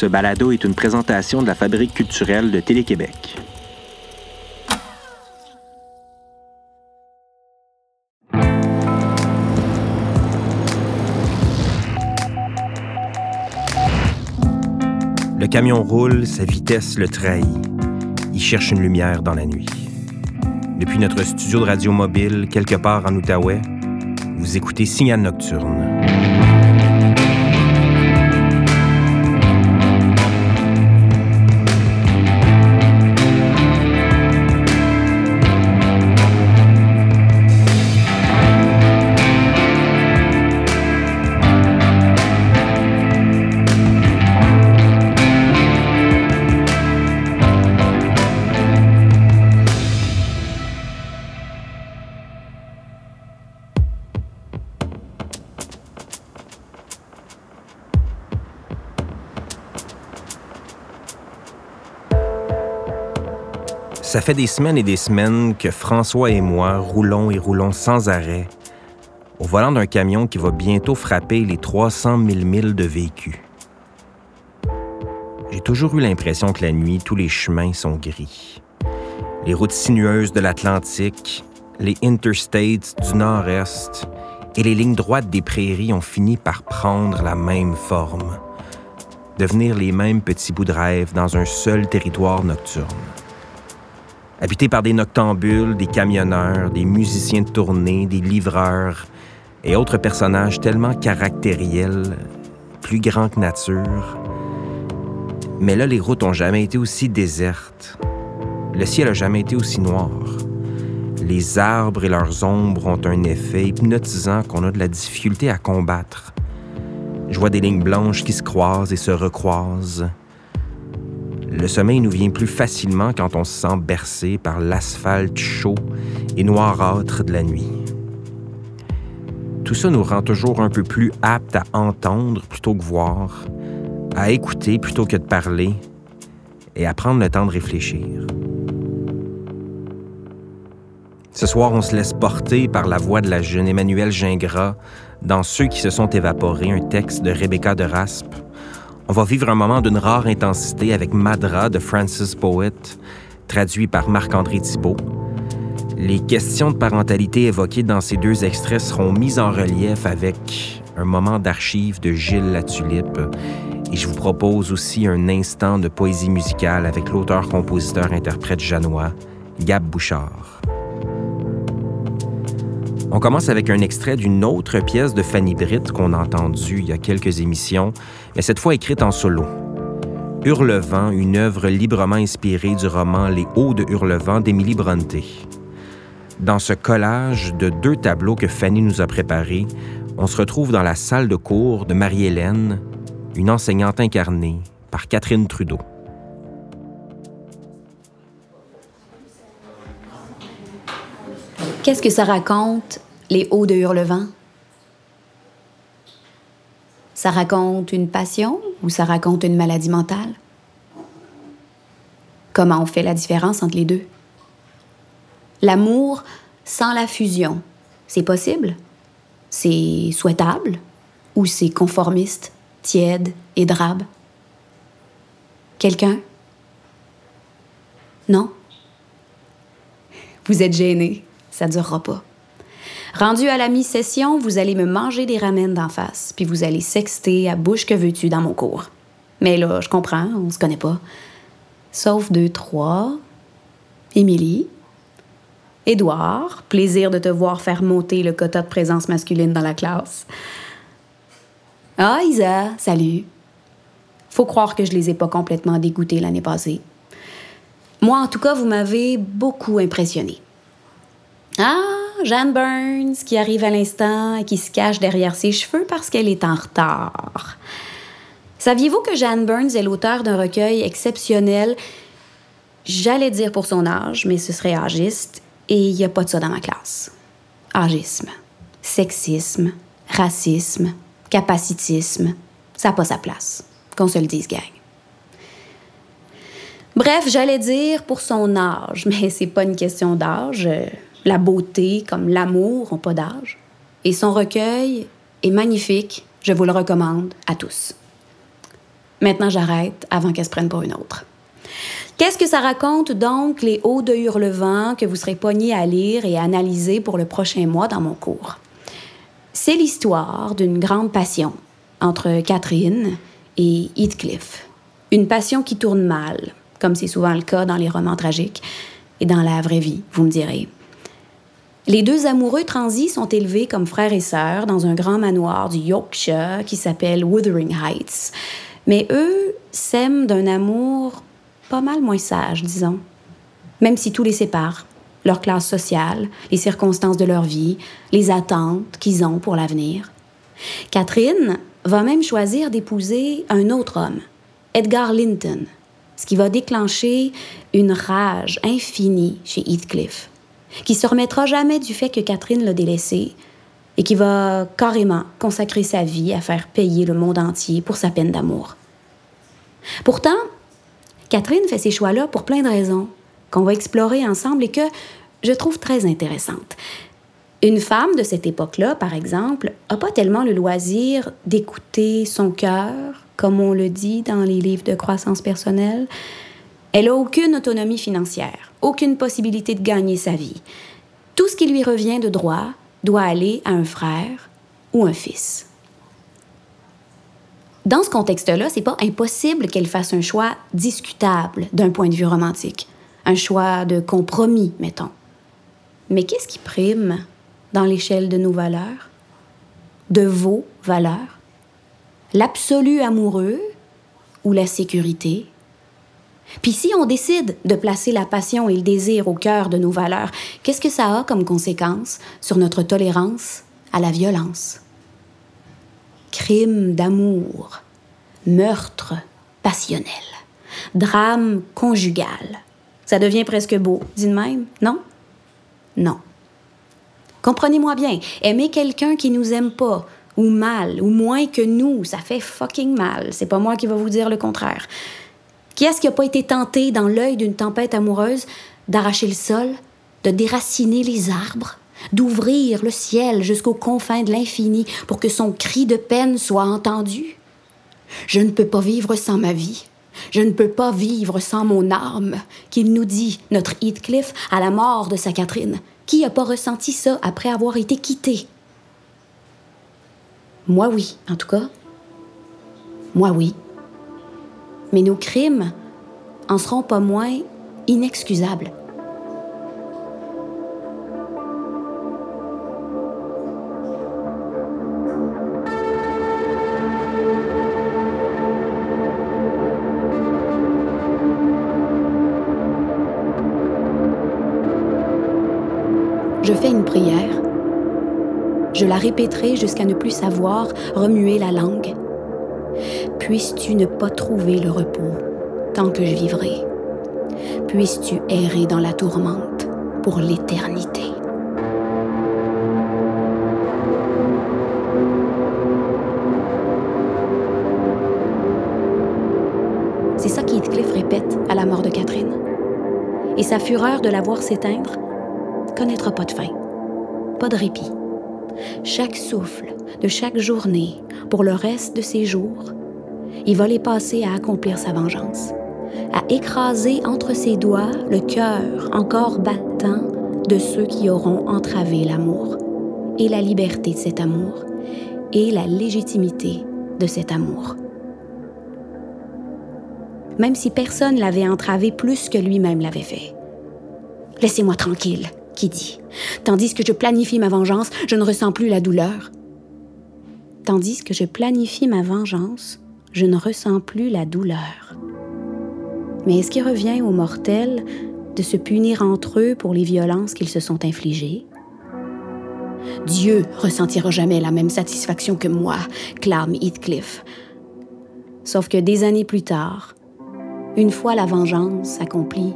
Ce balado est une présentation de la Fabrique culturelle de Télé-Québec. Le camion roule, sa vitesse le trahit. Il cherche une lumière dans la nuit. Depuis notre studio de radio mobile, quelque part en Outaouais, vous écoutez Signal Nocturne. Ça fait des semaines et des semaines que François et moi roulons et roulons sans arrêt au volant d'un camion qui va bientôt frapper les 300 000 milles de vécu. J'ai toujours eu l'impression que la nuit, tous les chemins sont gris. Les routes sinueuses de l'Atlantique, les interstates du nord-est et les lignes droites des prairies ont fini par prendre la même forme, devenir les mêmes petits bouts de rêve dans un seul territoire nocturne habité par des noctambules, des camionneurs, des musiciens de tournée, des livreurs et autres personnages tellement caractériels, plus grands que nature. Mais là, les routes ont jamais été aussi désertes. Le ciel a jamais été aussi noir. Les arbres et leurs ombres ont un effet hypnotisant qu'on a de la difficulté à combattre. Je vois des lignes blanches qui se croisent et se recroisent, le sommeil nous vient plus facilement quand on se sent bercé par l'asphalte chaud et noirâtre de la nuit. Tout ça nous rend toujours un peu plus aptes à entendre plutôt que voir, à écouter plutôt que de parler et à prendre le temps de réfléchir. Ce soir, on se laisse porter par la voix de la jeune Emmanuelle Gingras dans Ceux qui se sont évaporés, un texte de Rebecca de Raspe, on va vivre un moment d'une rare intensité avec Madra de Francis Poet, traduit par Marc-André Thibault. Les questions de parentalité évoquées dans ces deux extraits seront mises en relief avec un moment d'archives de Gilles Latulippe. Et je vous propose aussi un instant de poésie musicale avec l'auteur-compositeur-interprète janois, Gab Bouchard. On commence avec un extrait d'une autre pièce de Fanny Britt qu'on a entendue il y a quelques émissions, mais cette fois écrite en solo. Hurlevent, une œuvre librement inspirée du roman Les Hauts de Hurlevent d'Émilie Brontë. Dans ce collage de deux tableaux que Fanny nous a préparés, on se retrouve dans la salle de cours de Marie-Hélène, une enseignante incarnée par Catherine Trudeau. Qu'est-ce que ça raconte, les hauts de Hurlevent? Ça raconte une passion ou ça raconte une maladie mentale? Comment on fait la différence entre les deux? L'amour sans la fusion, c'est possible? C'est souhaitable? Ou c'est conformiste, tiède et drabe? Quelqu'un? Non? Vous êtes gêné ça durera pas. Rendu à la mi-session, vous allez me manger des ramen d'en face, puis vous allez sexter à bouche que veux-tu dans mon cours. Mais là, je comprends, on se connaît pas. Sauf deux, trois. Émilie. Édouard, plaisir de te voir faire monter le quota de présence masculine dans la classe. Ah, Isa, salut. Faut croire que je les ai pas complètement dégoûtés l'année passée. Moi, en tout cas, vous m'avez beaucoup impressionné. Jeanne Burns qui arrive à l'instant et qui se cache derrière ses cheveux parce qu'elle est en retard. Saviez-vous que Jeanne Burns est l'auteur d'un recueil exceptionnel, j'allais dire pour son âge, mais ce serait âgiste, et il n'y a pas de ça dans ma classe. Âgisme, sexisme, racisme, capacitisme, ça n'a pas sa place. Qu'on se le dise, gang. Bref, j'allais dire pour son âge, mais c'est pas une question d'âge. La beauté comme l'amour n'ont pas d'âge. Et son recueil est magnifique. Je vous le recommande à tous. Maintenant, j'arrête avant qu'elle se prenne pour une autre. Qu'est-ce que ça raconte donc, les hauts de Hurlevent, que vous serez poignés à lire et à analyser pour le prochain mois dans mon cours? C'est l'histoire d'une grande passion entre Catherine et Heathcliff. Une passion qui tourne mal, comme c'est souvent le cas dans les romans tragiques et dans la vraie vie, vous me direz. Les deux amoureux transis sont élevés comme frères et sœurs dans un grand manoir du Yorkshire qui s'appelle Wuthering Heights. Mais eux s'aiment d'un amour pas mal moins sage, disons. Même si tout les sépare, leur classe sociale, les circonstances de leur vie, les attentes qu'ils ont pour l'avenir. Catherine va même choisir d'épouser un autre homme, Edgar Linton, ce qui va déclencher une rage infinie chez Heathcliff qui se remettra jamais du fait que Catherine l'a délaissé et qui va carrément consacrer sa vie à faire payer le monde entier pour sa peine d'amour. Pourtant, Catherine fait ces choix-là pour plein de raisons qu'on va explorer ensemble et que je trouve très intéressantes. Une femme de cette époque-là, par exemple, n'a pas tellement le loisir d'écouter son cœur, comme on le dit dans les livres de croissance personnelle, elle n'a aucune autonomie financière, aucune possibilité de gagner sa vie. Tout ce qui lui revient de droit doit aller à un frère ou un fils. Dans ce contexte-là, c'est pas impossible qu'elle fasse un choix discutable d'un point de vue romantique, un choix de compromis, mettons. Mais qu'est-ce qui prime dans l'échelle de nos valeurs, de vos valeurs? L'absolu amoureux ou la sécurité? Puis si on décide de placer la passion et le désir au cœur de nos valeurs, qu'est-ce que ça a comme conséquence sur notre tolérance à la violence? Crime d'amour, meurtre passionnel, drame conjugal. Ça devient presque beau, dit de même, non? Non. Comprenez-moi bien, aimer quelqu'un qui nous aime pas, ou mal, ou moins que nous, ça fait fucking mal. C'est pas moi qui va vous dire le contraire. Qui est-ce qui n'a pas été tenté, dans l'œil d'une tempête amoureuse, d'arracher le sol, de déraciner les arbres, d'ouvrir le ciel jusqu'aux confins de l'infini pour que son cri de peine soit entendu? Je ne peux pas vivre sans ma vie. Je ne peux pas vivre sans mon âme, qu'il nous dit, notre Heathcliff, à la mort de sa Catherine. Qui n'a pas ressenti ça après avoir été quitté? Moi oui, en tout cas. Moi oui mais nos crimes en seront pas moins inexcusables. Je fais une prière. Je la répéterai jusqu'à ne plus savoir remuer la langue puisses-tu ne pas trouver le repos tant que je vivrai? Puisses-tu errer dans la tourmente pour l'éternité? C'est ça qu'Heathcliff répète à la mort de Catherine. Et sa fureur de la voir s'éteindre connaîtra pas de fin, pas de répit. Chaque souffle de chaque journée pour le reste de ses jours il va les passer à accomplir sa vengeance, à écraser entre ses doigts le cœur encore battant de ceux qui auront entravé l'amour, et la liberté de cet amour, et la légitimité de cet amour. Même si personne l'avait entravé plus que lui-même l'avait fait. Laissez-moi tranquille, qui dit. Tandis que je planifie ma vengeance, je ne ressens plus la douleur. Tandis que je planifie ma vengeance, je ne ressens plus la douleur. Mais est-ce qu'il revient aux mortels de se punir entre eux pour les violences qu'ils se sont infligées? Dieu ressentira jamais la même satisfaction que moi, clame Heathcliff. Sauf que des années plus tard, une fois la vengeance accomplie,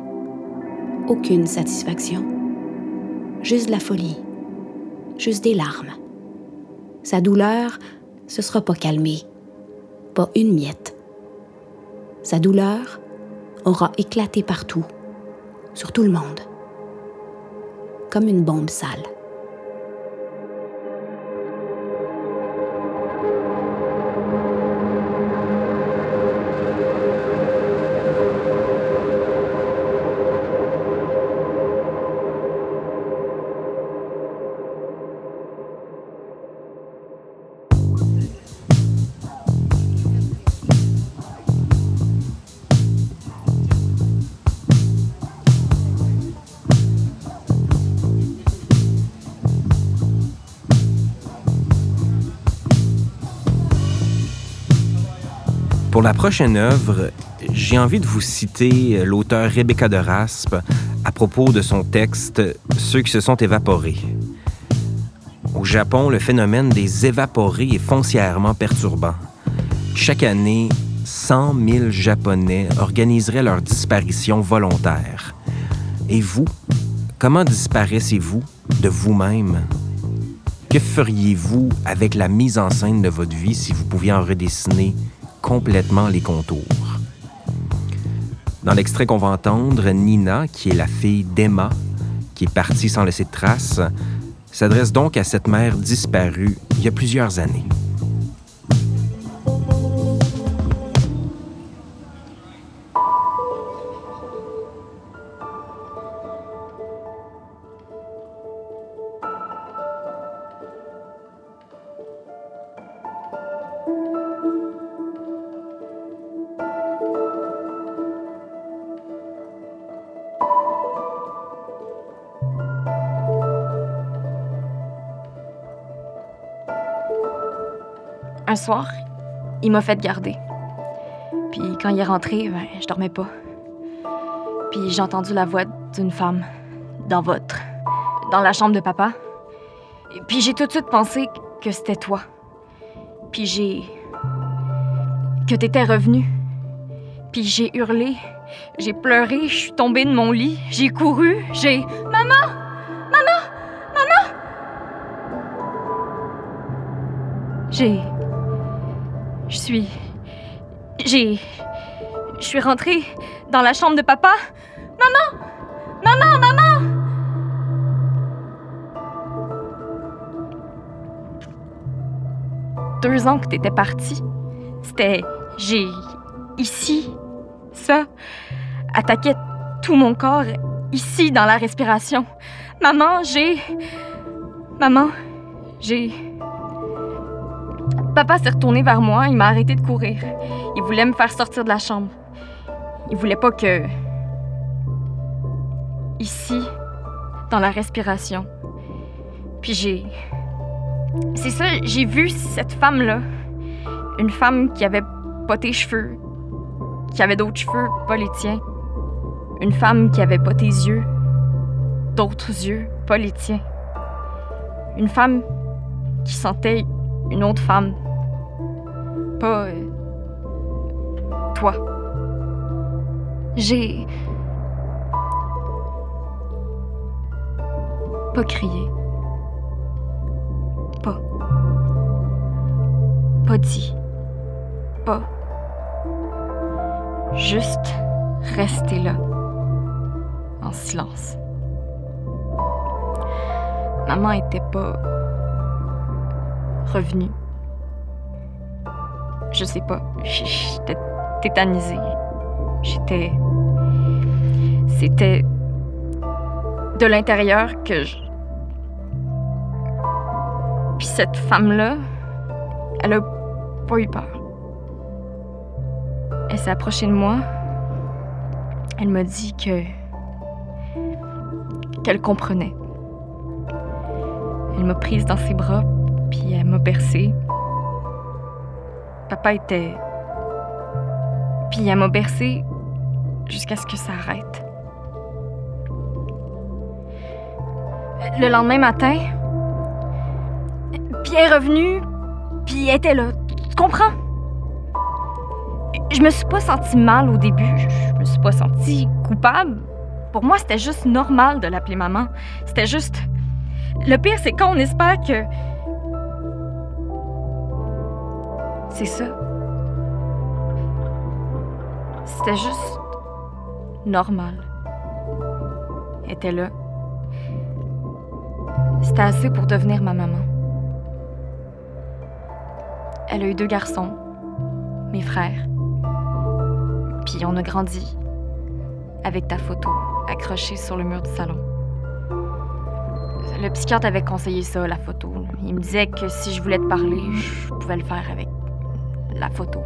aucune satisfaction. Juste de la folie, juste des larmes. Sa douleur se sera pas calmée pas une miette. Sa douleur aura éclaté partout, sur tout le monde, comme une bombe sale. Pour la prochaine œuvre, j'ai envie de vous citer l'auteur Rebecca de Raspe à propos de son texte Ceux qui se sont évaporés. Au Japon, le phénomène des évaporés est foncièrement perturbant. Chaque année, 100 000 Japonais organiseraient leur disparition volontaire. Et vous, comment disparaissez-vous de vous-même? Que feriez-vous avec la mise en scène de votre vie si vous pouviez en redessiner complètement les contours? Dans l'extrait qu'on va entendre, Nina, qui est la fille d'Emma, qui est partie sans laisser de traces, s'adresse donc à cette mère disparue il y a plusieurs années. Il m'a fait garder. Puis quand il est rentré, ben, je dormais pas. Puis j'ai entendu la voix d'une femme dans votre, dans la chambre de papa. Puis j'ai tout de suite pensé que c'était toi. Puis j'ai que t'étais revenu. Puis j'ai hurlé, j'ai pleuré, je suis tombée de mon lit, j'ai couru, j'ai maman, maman, maman. J'ai je suis. J'ai. Je suis rentrée dans la chambre de papa. Maman! Maman! Maman! Deux ans que t'étais partie. C'était. J'ai. Ici. Ça. Attaquait tout mon corps. Ici, dans la respiration. Maman, j'ai. Maman, j'ai. Papa s'est retourné vers moi, il m'a arrêté de courir. Il voulait me faire sortir de la chambre. Il voulait pas que. Ici, dans la respiration. Puis j'ai. C'est ça, j'ai vu cette femme-là. Une femme qui avait pas tes cheveux, qui avait d'autres cheveux, pas les tiens. Une femme qui avait pas tes yeux, d'autres yeux, pas les tiens. Une femme qui sentait une autre femme. Pas. Euh, toi. J'ai. Pas crié. Pas. Pas dit. Pas. Juste rester là. En silence. Maman était pas Je sais pas. J'étais tétanisée. J'étais. C'était de l'intérieur que je. Puis cette femme-là, elle a pas eu peur. Elle s'est approchée de moi. Elle m'a dit que. qu'elle comprenait. Elle m'a prise dans ses bras, puis elle m'a bercée. Papa était. Puis elle m'a bercée jusqu'à ce que ça arrête. Le lendemain matin, puis est revenue, puis elle était là. Tu comprends? Je me suis pas sentie mal au début. Je me suis pas sentie coupable. Pour moi, c'était juste normal de l'appeler maman. C'était juste. Le pire, c'est quand on espère que C'est ça. C'était juste normal. Elle était là. C'était assez pour devenir ma maman. Elle a eu deux garçons, mes frères. Puis on a grandi avec ta photo accrochée sur le mur du salon. Le psychiatre avait conseillé ça, la photo. Il me disait que si je voulais te parler, je pouvais le faire avec la photo.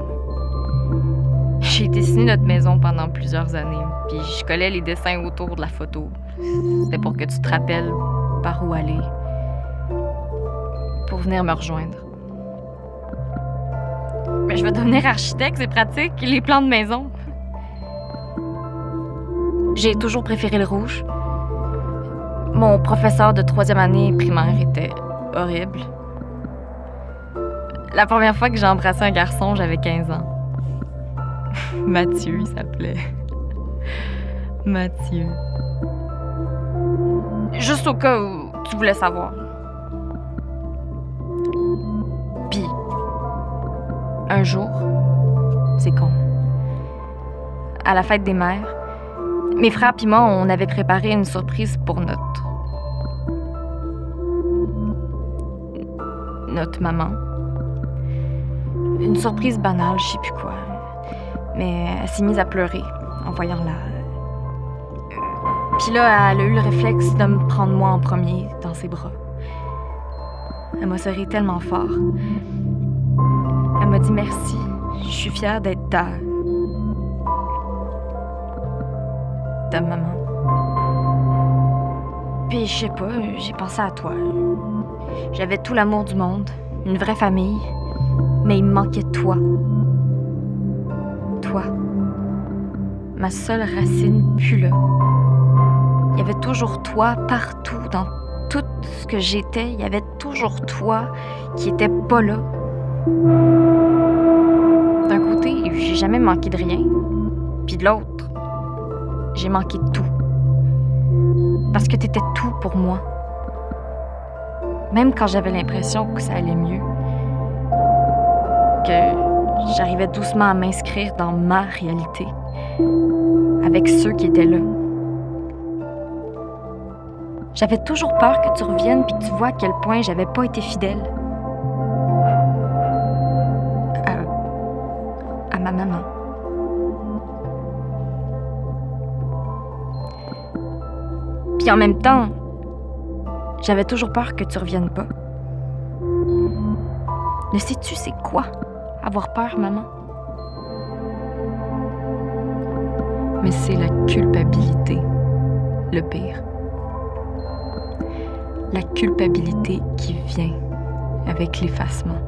J'ai dessiné notre maison pendant plusieurs années, puis je collais les dessins autour de la photo. C'était pour que tu te rappelles par où aller, pour venir me rejoindre. je vais devenir architecte, c'est pratique, les plans de maison. J'ai toujours préféré le rouge. Mon professeur de troisième année primaire était horrible. La première fois que j'ai embrassé un garçon, j'avais 15 ans. Mathieu, il s'appelait. Mathieu. Juste au cas où tu voulais savoir. Puis, un jour, c'est con. À la fête des mères, mes frères et moi, on avait préparé une surprise pour notre. notre maman. Une surprise banale, je sais plus quoi. Mais elle s'est mise à pleurer en voyant la. Puis là, elle a eu le réflexe de me prendre moi en premier dans ses bras. Elle m'a serré tellement fort. Elle m'a dit merci. Je suis fière d'être ta. ta maman. Puis je sais pas, j'ai pensé à toi. J'avais tout l'amour du monde, une vraie famille, mais il me manquait toi. Toi. Ma seule racine plus là. Il y avait toujours toi partout, dans tout ce que j'étais. Il y avait toujours toi qui était pas là. D'un côté, j'ai jamais manqué de rien. Puis de l'autre, j'ai manqué de tout. Parce que t'étais tout pour moi. Même quand j'avais l'impression que ça allait mieux. Que j'arrivais doucement à m'inscrire dans ma réalité. Avec ceux qui étaient là. J'avais toujours peur que tu reviennes puis que tu vois à quel point j'avais pas été fidèle. À, à ma maman. Puis en même temps, j'avais toujours peur que tu reviennes pas. Ne sais-tu c'est quoi? Avoir peur, maman? Mais c'est la culpabilité, le pire. La culpabilité qui vient avec l'effacement.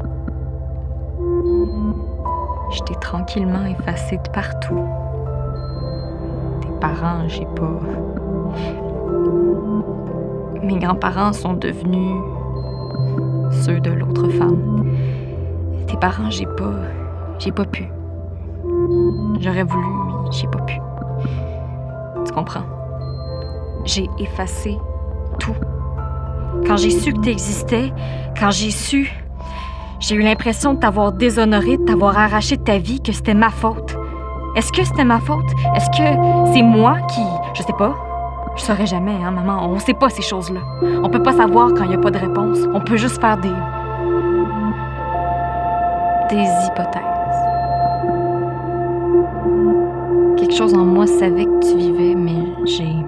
Je t'ai tranquillement effacé de partout. Tes parents, j'ai pas. Mes grands-parents sont devenus ceux de l'autre femme. Tes parents, j'ai pas. J'ai pas pu. J'aurais voulu, mais j'ai pas pu. Tu comprends? J'ai effacé tout. Quand j'ai su que tu existais, quand j'ai su, j'ai eu l'impression de t'avoir déshonoré, de t'avoir arraché de ta vie, que c'était ma faute. Est-ce que c'était ma faute? Est-ce que c'est moi qui. Je sais pas. Je saurais jamais, hein, maman. On sait pas ces choses-là. On peut pas savoir quand il n'y a pas de réponse. On peut juste faire des. Des hypothèses. Quelque chose en moi savait que tu vivais, mais j'ai.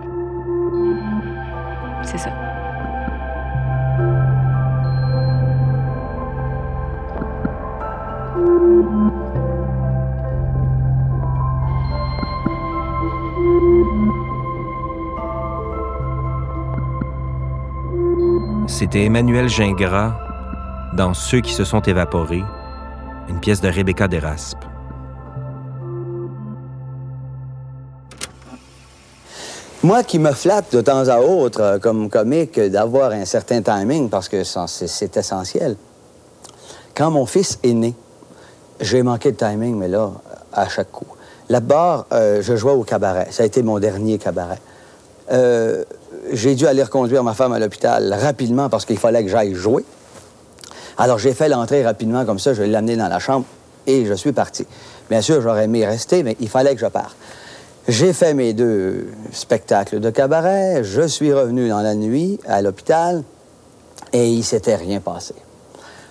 C'est ça. C'était Emmanuel Gingras dans Ceux qui se sont évaporés, une pièce de Rebecca Deraspe. Moi qui me flatte de temps à autre euh, comme comique d'avoir un certain timing parce que c'est essentiel. Quand mon fils est né, j'ai manqué de timing, mais là, à chaque coup. Là-bas, euh, je jouais au cabaret. Ça a été mon dernier cabaret. Euh, j'ai dû aller reconduire ma femme à l'hôpital rapidement parce qu'il fallait que j'aille jouer. Alors j'ai fait l'entrée rapidement comme ça, je l'ai amené dans la chambre et je suis parti. Bien sûr, j'aurais aimé rester, mais il fallait que je parte. J'ai fait mes deux spectacles de cabaret, je suis revenu dans la nuit à l'hôpital et il s'était rien passé.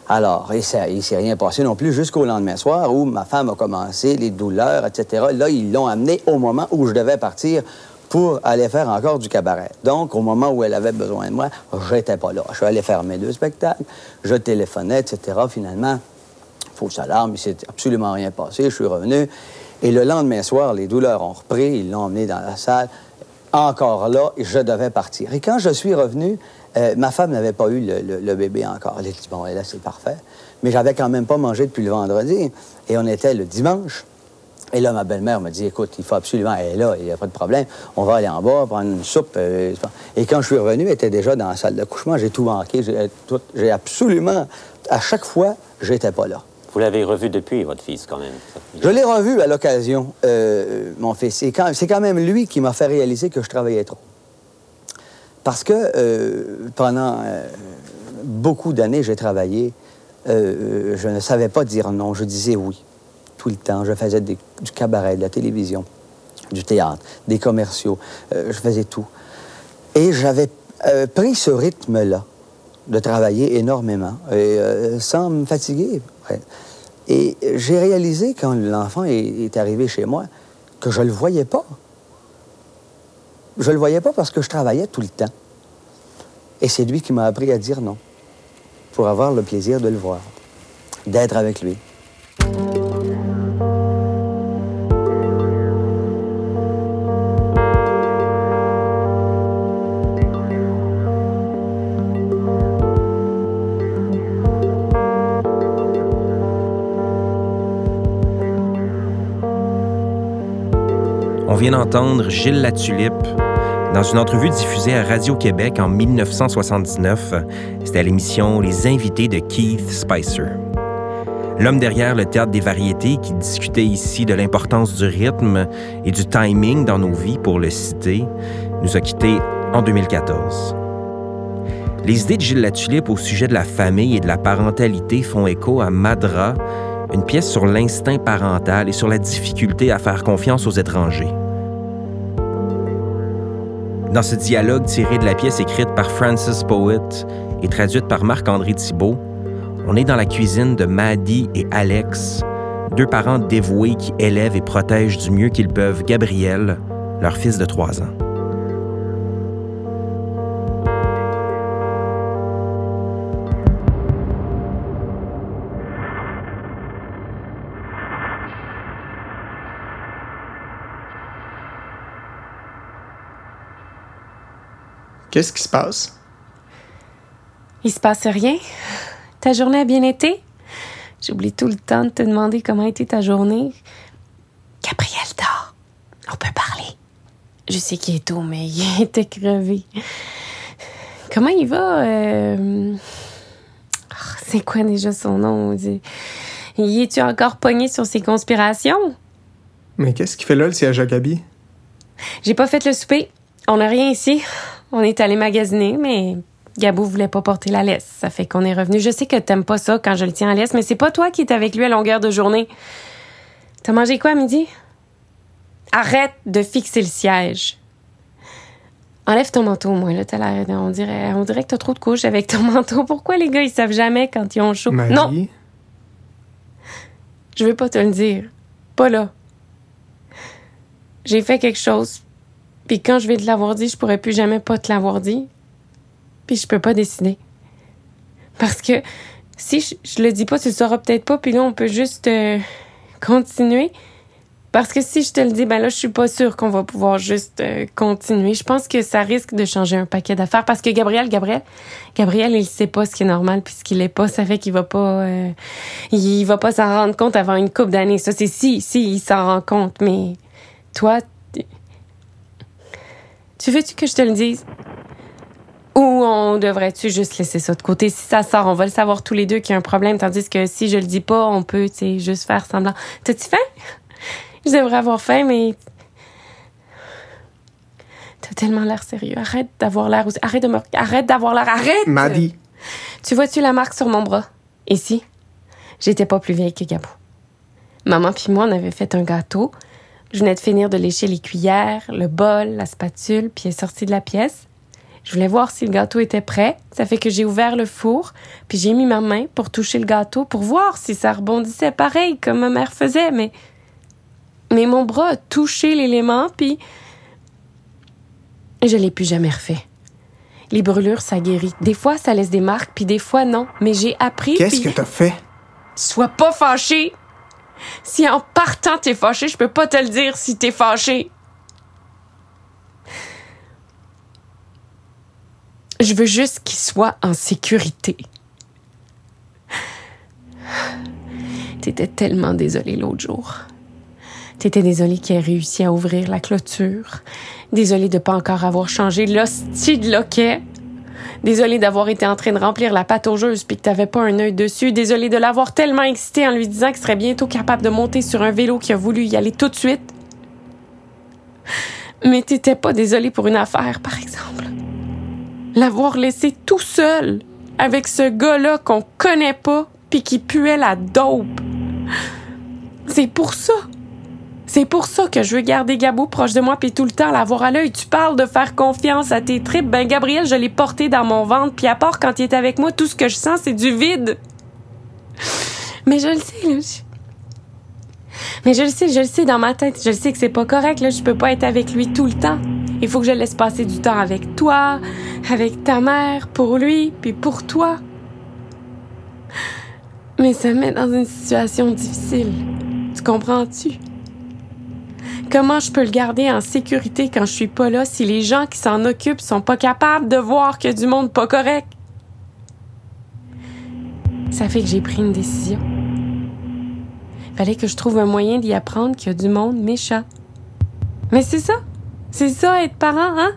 Alors, il ne s'est rien passé non plus jusqu'au lendemain soir où ma femme a commencé les douleurs, etc. Là, ils l'ont amené au moment où je devais partir pour aller faire encore du cabaret. Donc, au moment où elle avait besoin de moi, j'étais pas là. Je suis allé faire mes deux spectacles, je téléphonais, etc. Finalement, fausse alarme, il s'est absolument rien passé. Je suis revenu. Et le lendemain soir, les douleurs ont repris. Ils l'ont emmené dans la salle. Encore là, je devais partir. Et quand je suis revenu, Euh, ma femme n'avait pas eu le, bébé encore. Elle a dit, bon, là, c'est parfait. Mais j'avais quand même pas mangé depuis le vendredi. Et on était le dimanche. Et là, ma belle-mère m'a dit, écoute, il faut absolument, elle est là, il n'y a pas de problème. On va aller en bas, prendre une soupe. Euh, et quand je suis revenu, elle était déjà dans la salle d'accouchement. J'ai tout manqué. J'ai absolument, à chaque fois, j'étais pas là. Vous l'avez revu depuis, votre fils, quand même? Je l'ai revu à l'occasion, euh, mon fils. C'est quand, quand, même lui qui m'a fait réaliser que je travaillais trop. Parce que euh, pendant euh, beaucoup d'années, j'ai travaillé. je ne savais pas dire non, je disais oui tout le temps. Je faisais du cabaret, de la télévision, du théâtre, des commerciaux. je faisais tout. Et j'avais pris ce rythme-là de travailler énormément et sans me fatiguer. Et j'ai réalisé quand l'enfant est, arrivé chez moi que je le voyais pas. Je le voyais pas parce que je travaillais tout le temps. Et c'est lui qui m'a appris à dire non, pour avoir le plaisir de le voir, d'être avec lui. Vient d'entendre Gilles Latulippe dans une entrevue diffusée à Radio-Québec en 1979. C'était à l'émission Les invités de Keith Spicer. L'homme derrière le théâtre des variétés qui discutait ici de l'importance du rythme et du timing dans nos vies, pour le citer, nous a quittés en 2014. Les idées de Gilles Latulippe au sujet de la famille et de la parentalité font écho à Madra, une pièce sur l'instinct parental et sur la difficulté à faire confiance aux étrangers. Dans ce dialogue tiré de la pièce écrite par Francis Poet et traduite par Marc-André Thibault, on est dans la cuisine de Maddy et Alex, deux parents dévoués qui élèvent et protègent du mieux qu'ils peuvent Gabriel, leur fils de trois ans. Qu'est-ce qui se passe? Il se passe rien. Ta journée a bien été? J'oublie tout le temps de te demander comment a été ta journée. Gabriel dort. On peut parler. Je sais qu'il est tôt, mais il était crevé. Comment il va? Euh... Ah, c'est quoi déjà son nom? Y es-tu encore pogné sur ses conspirations? Mais qu'est-ce qu'il fait là, le siège à Gabi? J'ai pas fait le souper. On n'a rien ici. On est allé magasiner, mais Gabou voulait pas porter la laisse. Ça fait qu'on est revenu. Je sais que t'aimes pas ça quand je le tiens à laisse, mais c'est pas toi qui es avec lui à longueur de journée. T'as mangé quoi à midi? Arrête de fixer le siège. Enlève ton manteau, moi, là. T'as l'air, on dirait, on dirait que t'as trop de couches avec ton manteau. Pourquoi les gars, ils savent jamais quand ils ont chaud? Non! Je veux pas te le dire. Pas là. J'ai fait quelque chose, puis quand je vais te l'avoir dit, je pourrais plus jamais pas te l'avoir dit. Puis je peux pas décider. Parce que si je, le dis pas, tu le sauras peut-être pas, puis là, on peut juste euh, continuer. Parce que si je te le dis, ben là, je suis pas sûre qu'on va pouvoir juste euh, continuer. Je pense que ça risque de changer un paquet d'affaires. Parce que Gabriel, Gabriel, Gabriel, il sait pas ce qui est normal puis ce qu'il est pas. Ça fait qu'il va pas, euh, il va pas s'en rendre compte avant une couple d'années. Ça, c'est si, si, il s'en rend compte. Mais toi, tu veux-tu que je te le dise? Ou on devrait-tu juste laisser ça de côté? Si ça sort, on va le savoir tous les deux qu'il y a un problème, tandis que si je le dis pas, on peut, tu sais, juste faire semblant. T'as-tu faim? J'aimerais avoir faim, mais. T'as tellement l'air sérieux. Arrête d'avoir l'air aussi. Arrête de me. Arrête d'avoir l'air. Arrête! Maddy. Tu vois-tu la marque sur mon bras? Ici? J'étais pas plus vieille que Gabou. Maman puis moi, on avait fait un gâteau je venais de finir de lécher les cuillères, le bol, la spatule, puis elle est sortie de la pièce. Je voulais voir si le gâteau était prêt. Ça fait que j'ai ouvert le four, puis j'ai mis ma main pour toucher le gâteau pour voir si ça rebondissait pareil comme ma mère faisait, mais mais mon bras a touché l'élément, puis je l'ai plus jamais refait. Les brûlures, ça guérit. Des fois, ça laisse des marques, puis des fois, non. Mais j'ai appris. Qu'est-ce que t'as fait? Sois pas fâché. Si en partant t'es fâché, je peux pas te le dire si t'es fâché. Je veux juste qu'il soit en sécurité. T'étais tellement désolée l'autre jour. T'étais désolée qu'il ait réussi à ouvrir la clôture. Désolée de pas encore avoir changé l'hostie de loquet. Désolée d'avoir été en train de remplir la pâte augeuse puis que t'avais pas un œil dessus. Désolée de l'avoir tellement excité en lui disant qu'il serait bientôt capable de monter sur un vélo qui a voulu y aller tout de suite. Mais t'étais pas désolée pour une affaire, par exemple. L'avoir laissé tout seul avec ce gars-là qu'on connaît pas puis qui puait la dope. C'est pour ça. C'est pour ça que je veux garder Gabou proche de moi puis tout le temps l'avoir à l'œil. Tu parles de faire confiance à tes tripes. Ben, Gabriel, je l'ai porté dans mon ventre puis à part quand il est avec moi, tout ce que je sens, c'est du vide. Mais je le sais, là. Mais je le sais, je le sais dans ma tête. Je le sais que c'est pas correct, là. Je peux pas être avec lui tout le temps. Il faut que je laisse passer du temps avec toi, avec ta mère, pour lui, puis pour toi. Mais ça me met dans une situation difficile. Tu comprends-tu? Comment je peux le garder en sécurité quand je suis pas là si les gens qui s'en occupent sont pas capables de voir que du monde pas correct? Ça fait que j'ai pris une décision. Fallait que je trouve un moyen d'y apprendre qu'il y a du monde méchant. Mais c'est ça. C'est ça, être parent, hein?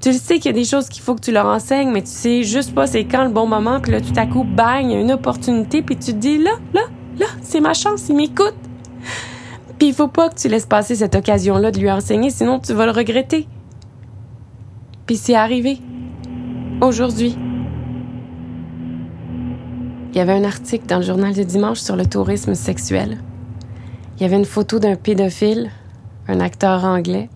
Tu le sais qu'il y a des choses qu'il faut que tu leur enseignes, mais tu sais juste pas c'est quand le bon moment, puis là, tout à coup, bang, il y a une opportunité, puis tu te dis, là, là, là, c'est ma chance, il m'écoute. Puis il faut pas que tu laisses passer cette occasion-là de lui enseigner, sinon tu vas le regretter. Puis c'est arrivé. Aujourd'hui. Il y avait un article dans le journal de dimanche sur le tourisme sexuel. Il y avait une photo d'un pédophile, un acteur anglais.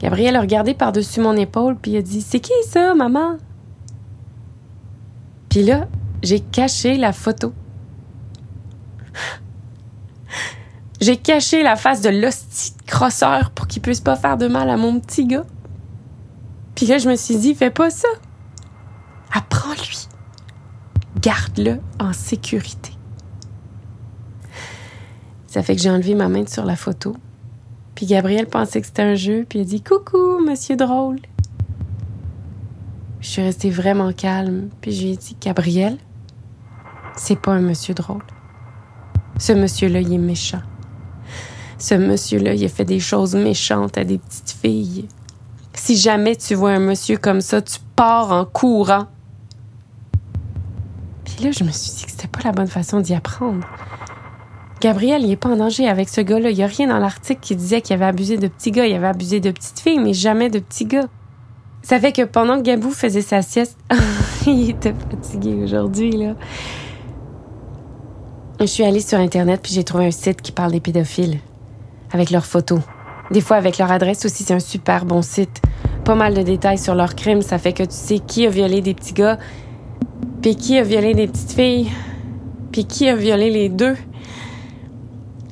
Gabriel a regardé par-dessus mon épaule puis a dit C'est qui ça, maman? Puis là, j'ai caché la photo. J'ai caché la face de l'hostie de crosseur pour qu'il puisse pas faire de mal à mon petit gars. Puis là, je me suis dit, fais pas ça. Apprends-lui. Garde-le en sécurité. Ça fait que j'ai enlevé ma main sur la photo. Puis Gabriel pensait que c'était un jeu, puis il a dit Coucou, monsieur drôle. Je suis restée vraiment calme, puis je lui ai dit Gabriel, c'est pas un monsieur drôle. Ce monsieur-là, il est méchant. Ce monsieur-là, il a fait des choses méchantes à des petites filles. Si jamais tu vois un monsieur comme ça, tu pars en courant. Puis là, je me suis dit que c'était pas la bonne façon d'y apprendre. Gabriel, il est pas en danger avec ce gars-là. Il y a rien dans l'article qui disait qu'il avait abusé de petits gars. Il avait abusé de petites filles, mais jamais de petits gars. Ça fait que pendant que Gabou faisait sa sieste, il était fatigué aujourd'hui, là. Je suis allée sur Internet puis j'ai trouvé un site qui parle des pédophiles. Avec leurs photos. Des fois avec leur adresse aussi, c'est un super bon site. Pas mal de détails sur leurs crimes. Ça fait que tu sais qui a violé des petits gars, puis qui a violé des petites filles, puis qui a violé les deux.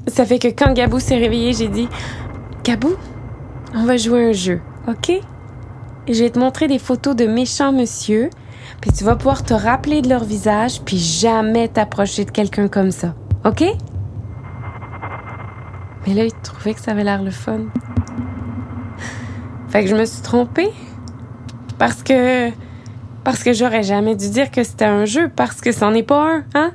Ça fait que quand Gabou s'est réveillé, j'ai dit Gabou, on va jouer un jeu, OK? Et je vais te montrer des photos de méchants monsieur, puis tu vas pouvoir te rappeler de leur visage, puis jamais t'approcher de quelqu'un comme ça, OK? Mais là, il trouvait que ça avait l'air le fun. Fait que je me suis trompée. Parce que. Parce que j'aurais jamais dû dire que c'était un jeu, parce que c'en est pas un, hein?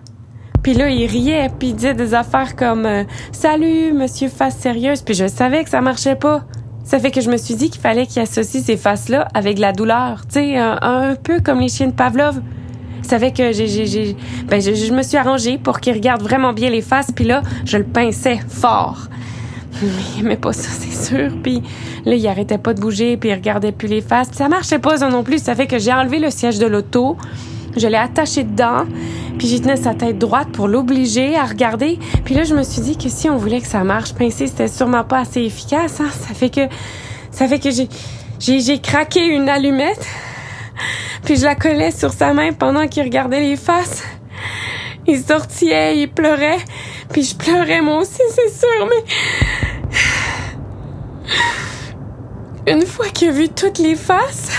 Puis là, il riait, puis il disait des affaires comme euh, Salut, monsieur face sérieuse. Puis je savais que ça marchait pas. Ça fait que je me suis dit qu'il fallait qu'il associe ces faces-là avec la douleur. Tu sais, un, un peu comme les chiens de Pavlov. Ça fait que j'ai, j'ai, ben, je, me suis arrangée pour qu'il regarde vraiment bien les faces. Puis là, je le pinçais fort. Mais il aimait pas ça, c'est sûr. Puis là, il arrêtait pas de bouger, puis il regardait plus les faces. Ça marchait pas, ça non plus. Ça fait que j'ai enlevé le siège de l'auto. Je l'ai attaché dedans, puis j'y tenais sa tête droite pour l'obliger à regarder. Puis là, je me suis dit que si on voulait que ça marche, pincer, c'était sûrement pas assez efficace. Hein? Ça fait que, ça fait que j'ai, j'ai craqué une allumette, puis je la collais sur sa main pendant qu'il regardait les faces. Il sortillait, il pleurait, puis je pleurais moi aussi, c'est sûr, mais une fois qu'il a vu toutes les faces,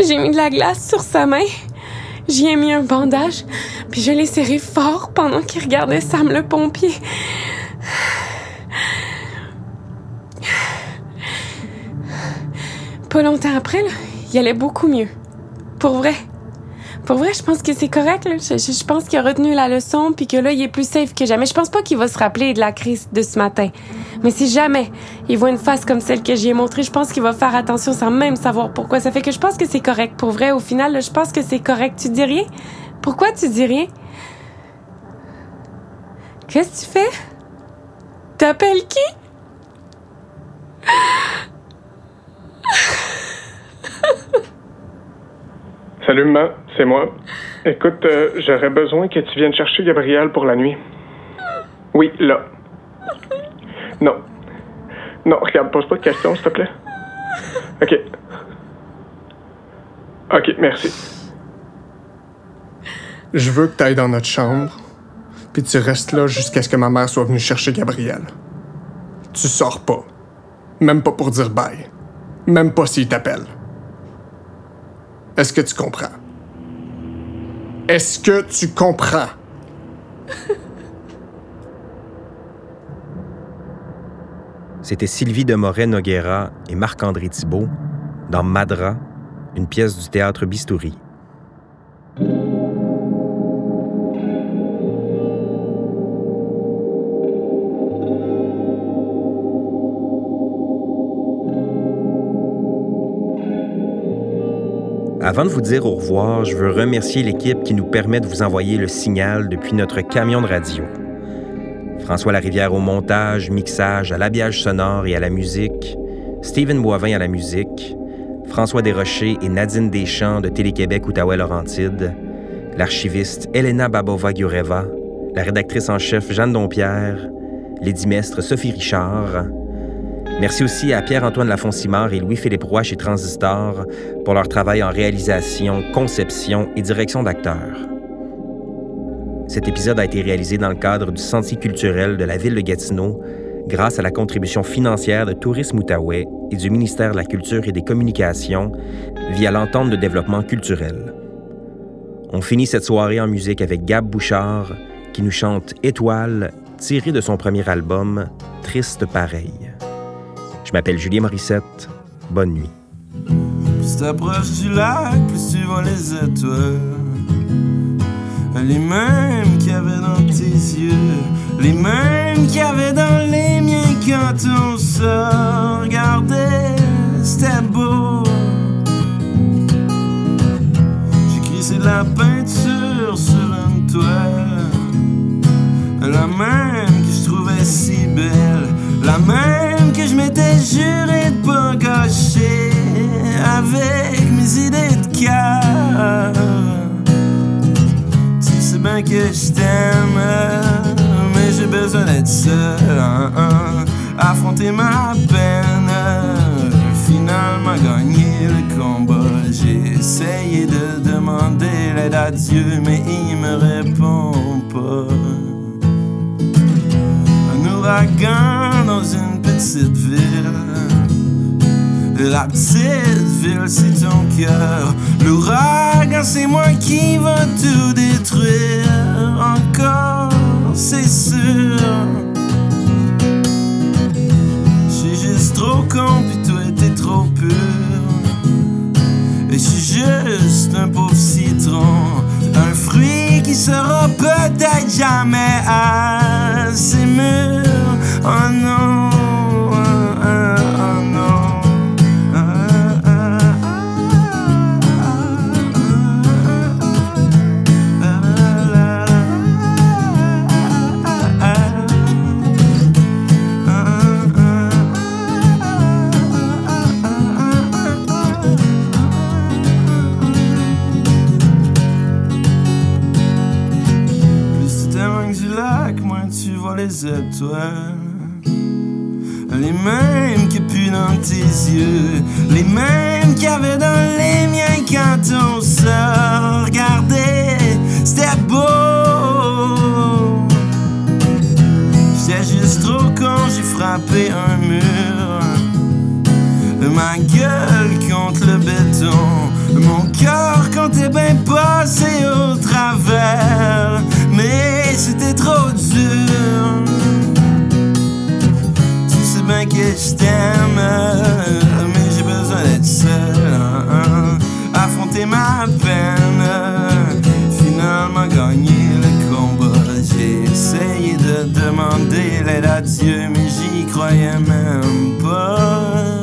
j'ai mis de la glace sur sa main. J'y ai mis un bandage, puis je l'ai serré fort pendant qu'il regardait Sam le pompier. Pas longtemps après, là, il allait beaucoup mieux. Pour vrai. Pour vrai, je pense que c'est correct. Je pense qu'il a retenu la leçon puis que là, il est plus safe que jamais. Je pense pas qu'il va se rappeler de la crise de ce matin. Mais si jamais il voit une face comme celle que j'y ai montrée, je pense qu'il va faire attention sans même savoir pourquoi. Ça fait que je pense que c'est correct. Pour vrai, au final, là, je pense que c'est correct. Tu dis rien? Pourquoi tu dis rien? Qu'est-ce que tu fais? T'appelles qui? Salut, maman, c'est moi. Écoute, euh, j'aurais besoin que tu viennes chercher Gabriel pour la nuit. Oui, là. Non. Non, regarde, pose pas de questions, s'il te plaît. OK. OK, merci. Je veux que tu ailles dans notre chambre, puis tu restes là jusqu'à ce que ma mère soit venue chercher Gabriel. Tu sors pas. Même pas pour dire bye. Même pas s'il t'appelle. Est-ce que tu comprends? Est-ce que tu comprends? C'était Sylvie de Moret-Noguera et Marc-André Thibault dans Madra, une pièce du théâtre Bistouri. Avant de vous dire au revoir, je veux remercier l'équipe qui nous permet de vous envoyer le signal depuis notre camion de radio. François Larivière au montage, mixage, à l'habillage sonore et à la musique, Stephen Boivin à la musique, François Desrochers et Nadine Deschamps de Télé-Québec Outaouais-Laurentide, l'archiviste Elena Babova-Gureva, la rédactrice en chef Jeanne Dompierre, l'édimestre Sophie Richard. Merci aussi à Pierre-Antoine Lafonsimard et Louis-Philippe Roy chez Transistor pour leur travail en réalisation, conception et direction d'acteurs. Cet épisode a été réalisé dans le cadre du Sentier culturel de la ville de Gatineau grâce à la contribution financière de Tourisme Outaouais et du ministère de la Culture et des Communications via l'entente de développement culturel. On finit cette soirée en musique avec Gab Bouchard qui nous chante Étoile, tiré de son premier album Triste pareil. Je m'appelle Julien Morissette. Bonne nuit. Plus t'approches du lac, plus tu vois les étoiles. Les mêmes qu'il y avait dans tes yeux, les mêmes qu'il y avait dans les miens quand on se regardait. C'était beau. J'ai crissé de la peinture sur une toile. La même que je trouvais si belle, la même que je m'étais juré de pas gâcher avec mes idées de cœur. Tu sais bien que je t'aime, mais j'ai besoin d'être seul, affronter ma peine. Finalement gagner le combat, j'ai essayé de demander l'aide à Dieu, mais il me répond pas un ouragan petite ville. La petite ville, c'est ton cœur. L'ouragan, c'est moi qui va tout détruire. Encore, c'est sûr. Je suis juste trop con, puis toi, t'es trop pur. Et je suis juste un pauvre citron, un fruit qui sera peut-être jamais assez mûr. Oh non, T'éloignes du lac, moins tu vois les étoiles. Les mêmes que plus dans tes yeux, les mêmes qu'il y avait dans les miens quand on se regardait. C'était beau. J'étais juste trop con, j'ai frappé un mur. Ma gueule contre le béton, mon cœur comptait bien passé au travers, mais c'était trop dur. Tu sais bien que je t'aime, mais j'ai besoin d'être seul. Affronter ma peine, finalement gagner le combat. J'ai essayé de demander l'aide à Dieu, mais j'y croyais même pas.